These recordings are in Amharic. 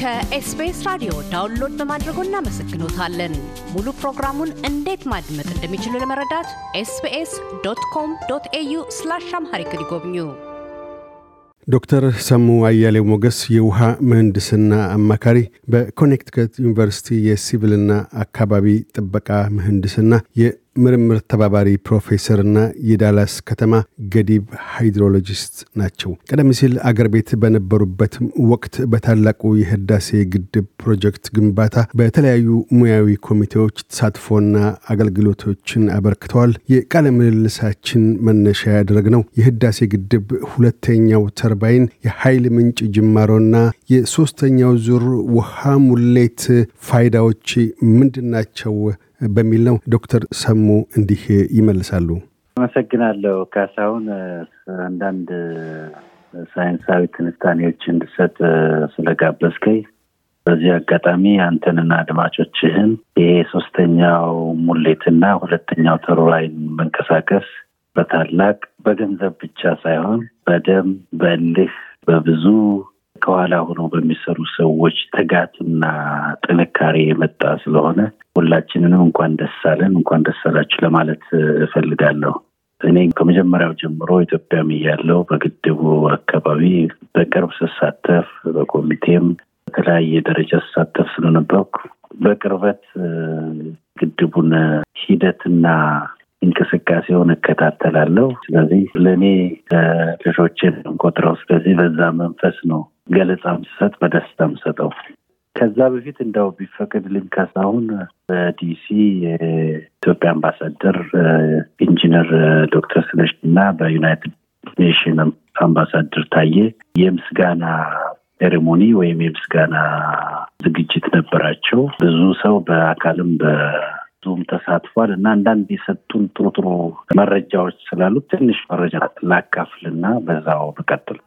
ከኤስቢኤስ ራዲዮ download በማድረጎ እናመሰግኖታለን። ሙሉ ፕሮግራሙን እንዴት ማድመጥ እንደሚችሉ ለመረዳት ኤስቢኤስ dot com dot au slash Amharic ይጎብኙ። ዶክተር ሰሙ አያሌው ሞገስ የውሃ ምህንድስና አማካሪ በኮኔክቲከት ዩኒቨርሲቲ የሲቪልና አካባቢ ጥበቃ ምህንድስና የምርምር ተባባሪ ፕሮፌሰርና የዳላስ ከተማ ግድብ hydrologist ናቸው። ቀደም ሲል አገር ቤት በነበሩበትም ወቅት በታላቁ የህዳሴ ግድብ ፕሮጀክት ግንባታ በተለያዩ ሙያዊ ኮሚቴዎች ተሳትፎና አገልግሎቶችን አበርክተዋል። የቃለ ምልልሳችን መነሻ ያደረግነው የህዳሴ ግድብ ሁለተኛው ተርባይን የኃይል ምንጭ ጅማሮና የሶስተኛው ዙር ውሃ ሙሌት ፋይዳዎች ምንድናቸው በሚል ነው። ዶክተር ሰሙ እንዲህ ይመልሳሉ። አመሰግናለሁ ካሳሁን፣ አንዳንድ ሳይንሳዊ ትንታኔዎች እንድሰጥ ስለጋበዝከኝ። በዚህ አጋጣሚ አንተንና አድማጮችህን ይሄ ሶስተኛው ሙሌትና ሁለተኛው ተርባይን መንቀሳቀስ በታላቅ በገንዘብ ብቻ ሳይሆን በደም በልህ በብዙ ከኋላ ሆነው በሚሰሩ ሰዎች ትጋትና ጥንካሬ የመጣ ስለሆነ ሁላችንንም እንኳን ደስ አለን እንኳን ደስ አላችሁ ለማለት እፈልጋለሁ። እኔ ከመጀመሪያው ጀምሮ ኢትዮጵያም እያለው በግድቡ አካባቢ በቅርብ ስሳተፍ በኮሚቴም በተለያየ ደረጃ ስሳተፍ ስለነበርኩ በቅርበት ግድቡን ሂደትና እንቅስቃሴውን እከታተላለሁ። ስለዚህ ለእኔ ልጆችን እንቆጥረው። ስለዚህ በዛ መንፈስ ነው ገለጻ ምሰጥ በደስታ ምሰጠው። ከዛ በፊት እንደው ቢፈቅድልኝ ካሳሁን በዲሲ የኢትዮጵያ አምባሳደር ኢንጂነር ዶክተር ስለሺ እና በዩናይትድ ኔሽን አምባሳደር ታዬ የምስጋና ceremony ወይም የምስጋና ዝግጅት ነበራቸው። ብዙ ሰው በአካልም በዙም ተሳትፏል እና አንዳንድ የሰጡን ጥሩ ጥሩ መረጃዎች ስላሉ ትንሽ መረጃ ላካፍልና በዛው ብቀጥል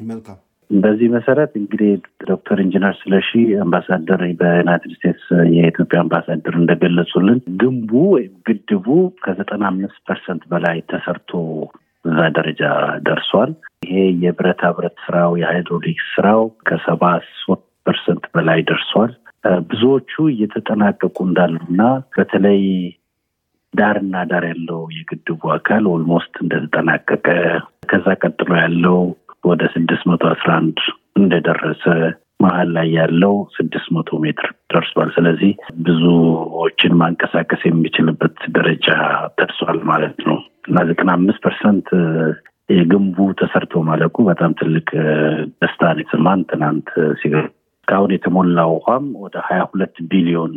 መልካም። በዚህ መሰረት እንግዲህ ዶክተር ኢንጂነር ስለሺ አምባሳደር በዩናይትድ ስቴትስ የኢትዮጵያ አምባሳደር እንደገለጹልን ግንቡ ወይም ግድቡ ከዘጠና አምስት percent በላይ ተሰርቶ እዛ ደረጃ ደርሷል። ይሄ የብረታ ብረት ስራው የ hydraulics ስራው ከሰባ ሶስት percent በላይ ደርሷል። ብዙዎቹ እየተጠናቀቁ እንዳሉና በተለይ ዳርና ዳር ያለው የግድቡ አካል almost እንደተጠናቀቀ ከዛ ቀጥሎ ያለው ወደ ስድስት መቶ አስራ አንድ እንደደረሰ መሀል ላይ ያለው ስድስት መቶ ሜትር ደርሷል። ስለዚህ ብዙዎችን ማንቀሳቀስ የሚችልበት ደረጃ ደርሷል ማለት ነው እና ዘጠና አምስት percent የግንቡ ተሰርቶ ማለቁ በጣም ትልቅ ደስታን የተሰማን ትናንት ሲገ እስካሁን የተሞላ ውሃም ወደ ሀያ ሁለት ቢሊዮን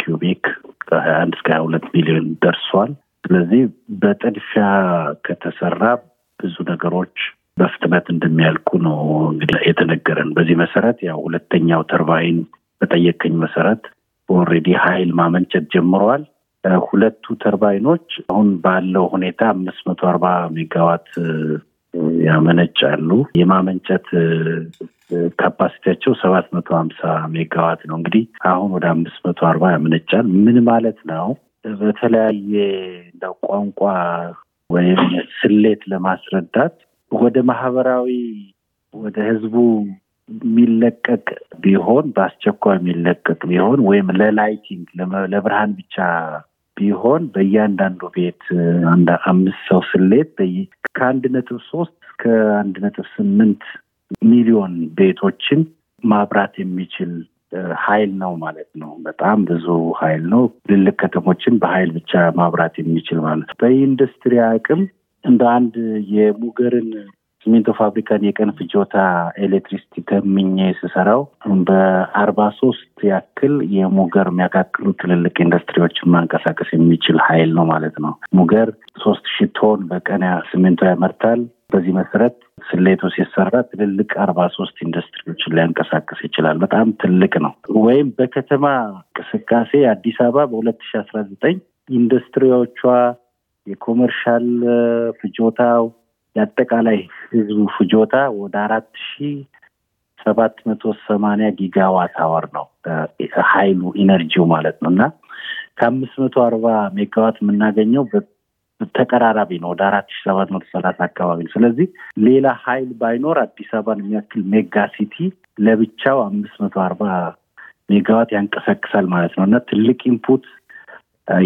cubic ከሀያ አንድ እስከ ሀያ ሁለት ቢሊዮን ደርሷል። ስለዚህ በጥድፊያ ከተሰራ ብዙ ነገሮች በፍጥነት እንደሚያልቁ ነው እንግዲህ የተነገረን። በዚህ መሰረት ያው ሁለተኛው ተርባይን በጠየቀኝ መሰረት already ሀይል ማመንጨት ጀምረዋል። ሁለቱ ተርባይኖች አሁን ባለው ሁኔታ አምስት መቶ አርባ ሜጋዋት ያመነጫሉ። የማመንጨት capacity ያቸው ሰባት መቶ ሀምሳ ሜጋዋት ነው። እንግዲህ አሁን ወደ አምስት መቶ አርባ ያመነጫል። ምን ማለት ነው? በተለያየ እንደው ቋንቋ ወይም ስሌት ለማስረዳት ወደ ማህበራዊ ወደ ህዝቡ የሚለቀቅ ቢሆን በአስቸኳይ የሚለቀቅ ቢሆን ወይም ለ lighting ለብርሃን ብቻ ቢሆን በእያንዳንዱ ቤት አምስት ሰው ስሌት ከአንድ ነጥብ ሶስት እስከ አንድ ነጥብ ስምንት ሚሊዮን ቤቶችን ማብራት የሚችል ኃይል ነው ማለት ነው። በጣም ብዙ ኃይል ነው። ትልልቅ ከተሞችን በኃይል ብቻ ማብራት የሚችል ማለት ነው። በኢንዱስትሪ አቅም እንደ አንድ የሙገርን ሲሚንቶ ፋብሪካን የቀን ፍጆታ ኤሌክትሪሲቲ ተምኜ ስሰራው በአርባ ሶስት ያክል የሙገር የሚያካክሉ ትልልቅ ኢንዱስትሪዎችን ማንቀሳቀስ የሚችል ኃይል ነው ማለት ነው። ሙገር ሶስት ሺህ ቶን በቀን ሲሚንቶ ያመርታል። በዚህ መሰረት ስሌቱ ሲሰራ ትልልቅ አርባ ሶስት ኢንዱስትሪዎችን ሊያንቀሳቀስ ይችላል። በጣም ትልቅ ነው። ወይም በከተማ እንቅስቃሴ አዲስ አበባ በሁለት ሺህ አስራ ዘጠኝ ኢንዱስትሪዎቿ የ commercial ፍጆታው የአጠቃላይ ህዝቡ ፍጆታ ወደ አራት ሺ ሰባት መቶ ሰማኒያ gigawatt hour ነው ሀይሉ energy ው ማለት ነው እና ከአምስት መቶ አርባ ሜጋዋት የምናገኘው ተቀራራቢ ነው። ወደ አራት ሺ ሰባት መቶ ሰላሳ አካባቢ ነው። ስለዚህ ሌላ ሀይል ባይኖር አዲስ አበባን የሚያክል mega city ለብቻው አምስት መቶ አርባ ሜጋዋት ያንቀሳቅሳል ማለት ነው እና ትልቅ input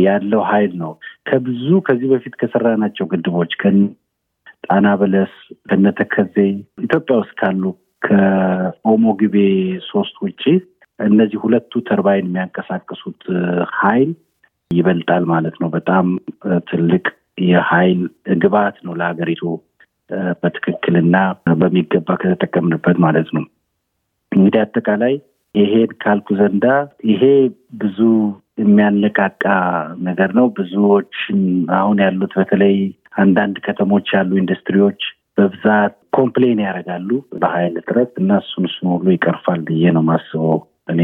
ያለው ሀይል ነው። ከብዙ ከዚህ በፊት ከሰራናቸው ግድቦች ከጣና በለስ ከነተከዜ ኢትዮጵያ ውስጥ ካሉ ከኦሞ ግቤ ሶስት ውጪ እነዚህ ሁለቱ ተርባይን የሚያንቀሳቅሱት ሀይል ይበልጣል ማለት ነው። በጣም ትልቅ የሀይል ግብዓት ነው ለሀገሪቱ በትክክልና በሚገባ ከተጠቀምንበት ማለት ነው። እንግዲህ አጠቃላይ ይሄን ካልኩ ዘንዳ ይሄ ብዙ የሚያነቃቃ ነገር ነው። ብዙዎችን አሁን ያሉት በተለይ አንዳንድ ከተሞች ያሉ ኢንዱስትሪዎች በብዛት complain ያደርጋሉ በሀይል እጥረት እና እሱን እሱን ሁሉ ይቀርፋል ብዬ ነው ማስበው። እኔ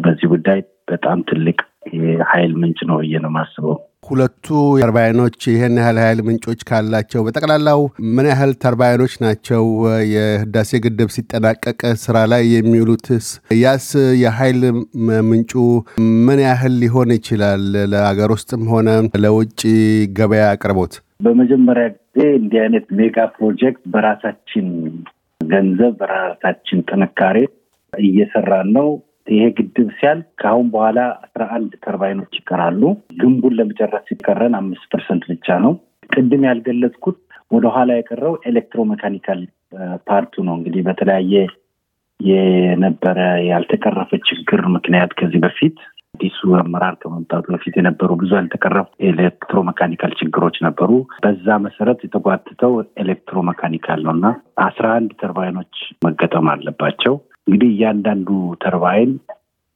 በዚህ ጉዳይ በጣም ትልቅ የሀይል ምንጭ ነው ብዬ ነው ማስበው። ሁለቱ ተርባይኖች ይህን ያህል ሀይል ምንጮች ካላቸው በጠቅላላው ምን ያህል ተርባይኖች ናቸው የህዳሴ ግድብ ሲጠናቀቅ ስራ ላይ የሚውሉትስ? ያስ የሀይል ምንጩ ምን ያህል ሊሆን ይችላል ለሀገር ውስጥም ሆነ ለውጭ ገበያ አቅርቦት? በመጀመሪያ ጊዜ እንዲህ አይነት mega project በራሳችን ገንዘብ በራሳችን ጥንካሬ እየሰራን ነው። ይሄ ግድብ ሲያልቅ ከአሁን በኋላ አስራ አንድ ተርባይኖች ይቀራሉ። ግንቡን ለመጨረስ ሲቀረን አምስት percent ብቻ ነው። ቅድም ያልገለጽኩት ወደኋላ የቀረው electromechanical part ኡ ነው። እንግዲህ በተለያየ የነበረ ያልተቀረፈ ችግር ምክንያት ከዚህ በፊት አዲሱ አመራር ከመምጣቱ በፊት የነበሩ ብዙ ያልተቀረፉ electromechanical ችግሮች ነበሩ። በዛ መሰረት የተጓትተው electromechanical ነው እና አስራ አንድ ተርባይኖች መገጠም አለባቸው። እንግዲህ እያንዳንዱ ተርባይን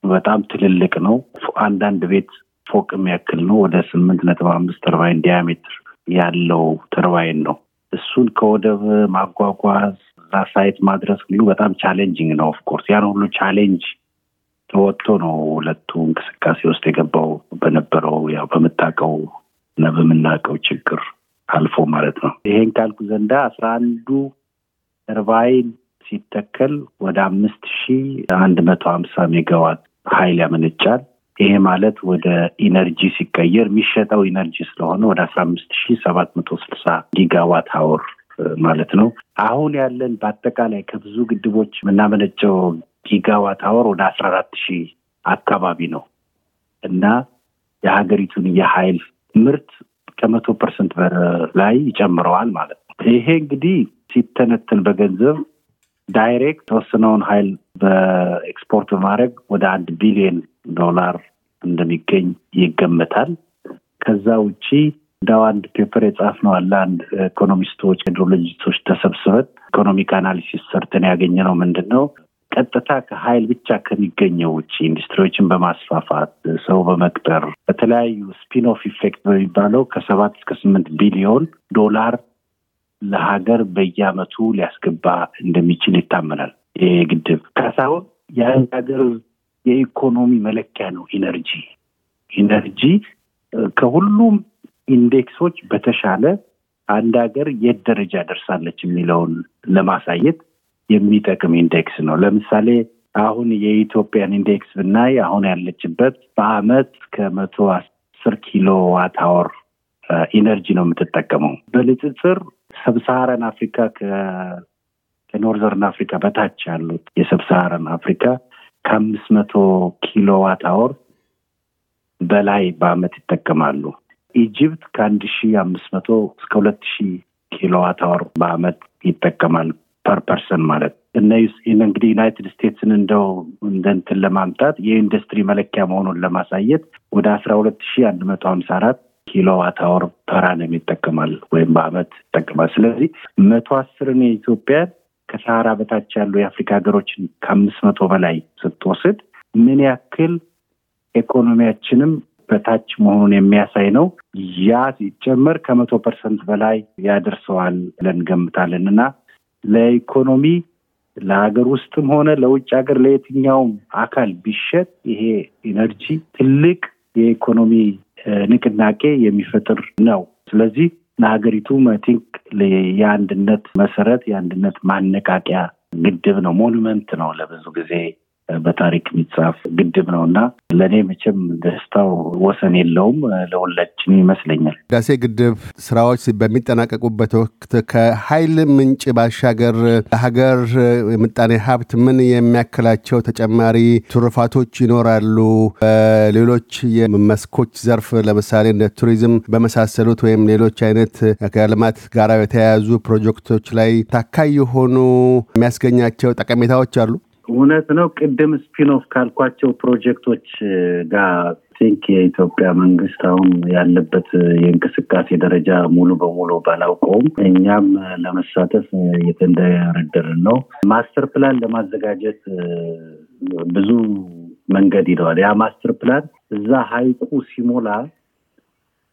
በጣም ትልልቅ ነው። አንዳንድ ቤት ፎቅ የሚያክል ነው። ወደ ስምንት ነጥብ አምስት ተርባይን diameter ያለው ተርባይን ነው። እሱን ከወደብ ማጓጓዝ እዛ site ማድረስ ሁሉ በጣም challenging ነው። of course ያን ሁሉ challenge ተወጥቶ ነው ሁለቱ እንቅስቃሴ ውስጥ የገባው በነበረው ያው በምታውቀው እና በምናውቀው ችግር አልፎ ማለት ነው። ይሄን ካልኩ ዘንዳ አስራ አንዱ ተርባይን ሲተከል ወደ አምስት ሺ አንድ መቶ ሀምሳ ሜጋዋት ሀይል ያመነጫል። ይሄ ማለት ወደ energy ሲቀየር የሚሸጠው energy ስለሆነ ወደ አስራ አምስት ሺ ሰባት መቶ ስልሳ gigawatt hour ማለት ነው። አሁን ያለን በአጠቃላይ ከብዙ ግድቦች የምናመነጨው gigawatt hour ወደ አስራ አራት ሺህ አካባቢ ነው እና የሀገሪቱን የሀይል ምርት ከመቶ percent በላይ ይጨምረዋል ማለት ነው። ይሄ እንግዲህ ሲተነተን በገንዘብ direct የተወሰነውን ሀይል በኤክስፖርት በማድረግ ወደ አንድ ቢሊዮን ዶላር እንደሚገኝ ይገመታል። ከዛ ውጪ እንዳው አንድ paper የጻፍነው አለ። አንድ economist ኦች፣ hydrologist ኦች ተሰብስበን economic analysis ሰርተን ያገኘ ነው ምንድን ነው ቀጥታ ከሀይል ብቻ ከሚገኘው ውጭ ኢንዱስትሪዎችን በማስፋፋት ሰው በመቅጠር በተለያዩ spin-off effect በሚባለው ከሰባት እስከ ስምንት ቢሊዮን ዶላር ለሀገር በየአመቱ ሊያስገባ እንደሚችል ይታመናል። ይህ ግድብ ካሳሁን የአንድ ሀገር የኢኮኖሚ መለኪያ ነው። energy energy ከሁሉም index ኦች በተሻለ አንድ ሀገር የት ደረጃ ደርሳለች የሚለውን ለማሳየት የሚጠቅም index ነው። ለምሳሌ አሁን የኢትዮጵያን index ብናይ አሁን ያለችበት በአመት ከመቶ አስር kilowatt hour energy ነው የምትጠቀመው። በንጽጽር Sub-Saharan Africa ከ Northern Africa በታች ያሉት የ Sub-Saharan Africa ከአምስት መቶ kilowatt hour በላይ በአመት ይጠቀማሉ። Egypt ከአንድ ሺ አምስት መቶ እስከ ሁለት ሺ kilowatt hour በአመት ይጠቀማል per person ማለት እንግዲህ United States ን እንደው እንደንትን ለማምጣት የኢንዱስትሪ መለኪያ መሆኑን ለማሳየት ወደ አስራ ሁለት ሺ አንድ መቶ ሀምሳ አራት kilowatt hour per annum ይጠቀማል ወይም በአመት ይጠቀማል። ስለዚህ መቶ አስርን የኢትዮጵያ ከሰሃራ በታች ያሉ የአፍሪካ ሀገሮችን ከአምስት መቶ በላይ ስትወስድ ምን ያክል ኢኮኖሚያችንም በታች መሆኑን የሚያሳይ ነው። ያ ሲጨመር ከመቶ percent በላይ ያደርሰዋል ብለን እንገምታለን እና ለኢኮኖሚ ለሀገር ውስጥም ሆነ ለውጭ ሀገር ለየትኛውም አካል ቢሸጥ ይሄ energy ትልቅ የኢኮኖሚ ንቅናቄ የሚፈጥር ነው። ስለዚህ ለሀገሪቱም I think የአንድነት መሰረት የአንድነት ማነቃቂያ ግድብ ነው። monument ነው ለብዙ ጊዜ በታሪክ የሚጻፍ ግድብ ነው እና ለእኔ መቼም ደስታው ወሰን የለውም። ለሁላችን ይመስለኛል። ህዳሴ ግድብ ስራዎች በሚጠናቀቁበት ወቅት ከኃይል ምንጭ ባሻገር ለሀገር ምጣኔ ሀብት ምን የሚያክላቸው ተጨማሪ ትሩፋቶች ይኖራሉ? በሌሎች የመስኮች ዘርፍ ለምሳሌ እንደ ቱሪዝም በመሳሰሉት ወይም ሌሎች አይነት ከልማት ጋር የተያያዙ ፕሮጀክቶች ላይ ታካይ የሆኑ የሚያስገኛቸው ጠቀሜታዎች አሉ? እውነት ነው። ቅድም spin-off ካልኳቸው ፕሮጀክቶች ጋር think የኢትዮጵያ መንግስት አሁን ያለበት የእንቅስቃሴ ደረጃ ሙሉ በሙሉ ባላውቀውም እኛም ለመሳተፍ እየተንደረደርን ነው። master plan ለማዘጋጀት ብዙ መንገድ ይለዋል። ያ master plan እዛ ሀይቁ ሲሞላ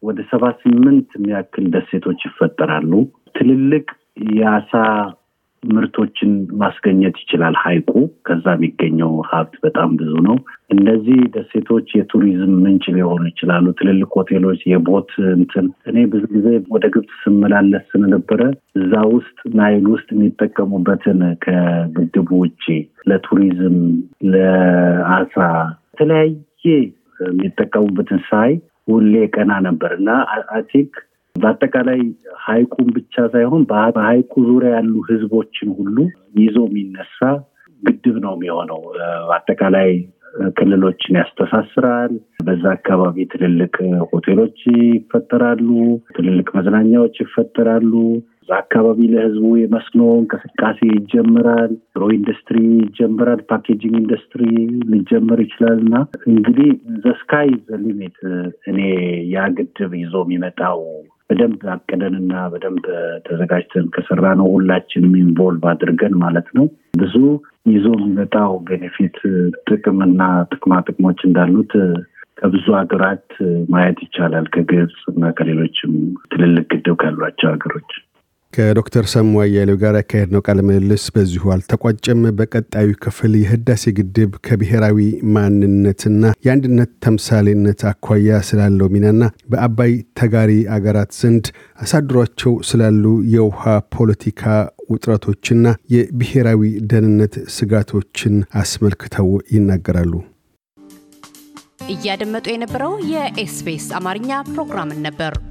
ወደ ሰባ ስምንት የሚያክል ደሴቶች ይፈጠራሉ። ትልልቅ የአሳ ምርቶችን ማስገኘት ይችላል ሀይቁ። ከዛ የሚገኘው ሀብት በጣም ብዙ ነው። እነዚህ ደሴቶች የቱሪዝም ምንጭ ሊሆኑ ይችላሉ። ትልልቅ ሆቴሎች፣ የ boat እንትን እኔ ብዙ ጊዜ ወደ ግብፅ ስመላለስ ስለነበረ እዛ ውስጥ ናይል ውስጥ የሚጠቀሙበትን ከግድቡ ውጭ ለቱሪዝም፣ ለአሳ የተለያየ የሚጠቀሙበትን ሳይ ሁሌ ቀና ነበር እና አይ በአጠቃላይ ሀይቁን ብቻ ሳይሆን በሀይቁ ዙሪያ ያሉ ህዝቦችን ሁሉ ይዞ የሚነሳ ግድብ ነው የሚሆነው። አጠቃላይ ክልሎችን ያስተሳስራል። በዛ አካባቢ ትልልቅ ሆቴሎች ይፈጠራሉ፣ ትልልቅ መዝናኛዎች ይፈጠራሉ። እዛ አካባቢ ለህዝቡ የመስኖ እንቅስቃሴ ይጀምራል፣ agro industry ይጀምራል፣ packaging industry ሊጀመር ይችላል እና እንግዲህ the sky the limit እኔ ያ ግድብ ይዞ የሚመጣው በደንብ አቅደንና በደንብ ተዘጋጅተን ከሰራ ነው ሁላችንም involve አድርገን ማለት ነው ብዙ ይዞ የሚመጣው benefit ጥቅምና ጥቅማ ጥቅሞች እንዳሉት ከብዙ ሀገራት ማየት ይቻላል። ከግብፅ እና ከሌሎችም ትልልቅ ግድብ ካሏቸው ሀገሮች ከዶክተር ሰሙ አያሌው ጋር ያካሄድነው ቃለ ምልልስ በዚሁ አልተቋጨም። በቀጣዩ ክፍል የህዳሴ ግድብ ከብሔራዊ ማንነትና የአንድነት ተምሳሌነት አኳያ ስላለው ሚናና በአባይ ተጋሪ አገራት ዘንድ አሳድሯቸው ስላሉ የውሃ ፖለቲካ ውጥረቶችና የብሔራዊ ደህንነት ስጋቶችን አስመልክተው ይናገራሉ። እያደመጡ የነበረው የኤስቢኤስ አማርኛ ፕሮግራምን ነበር።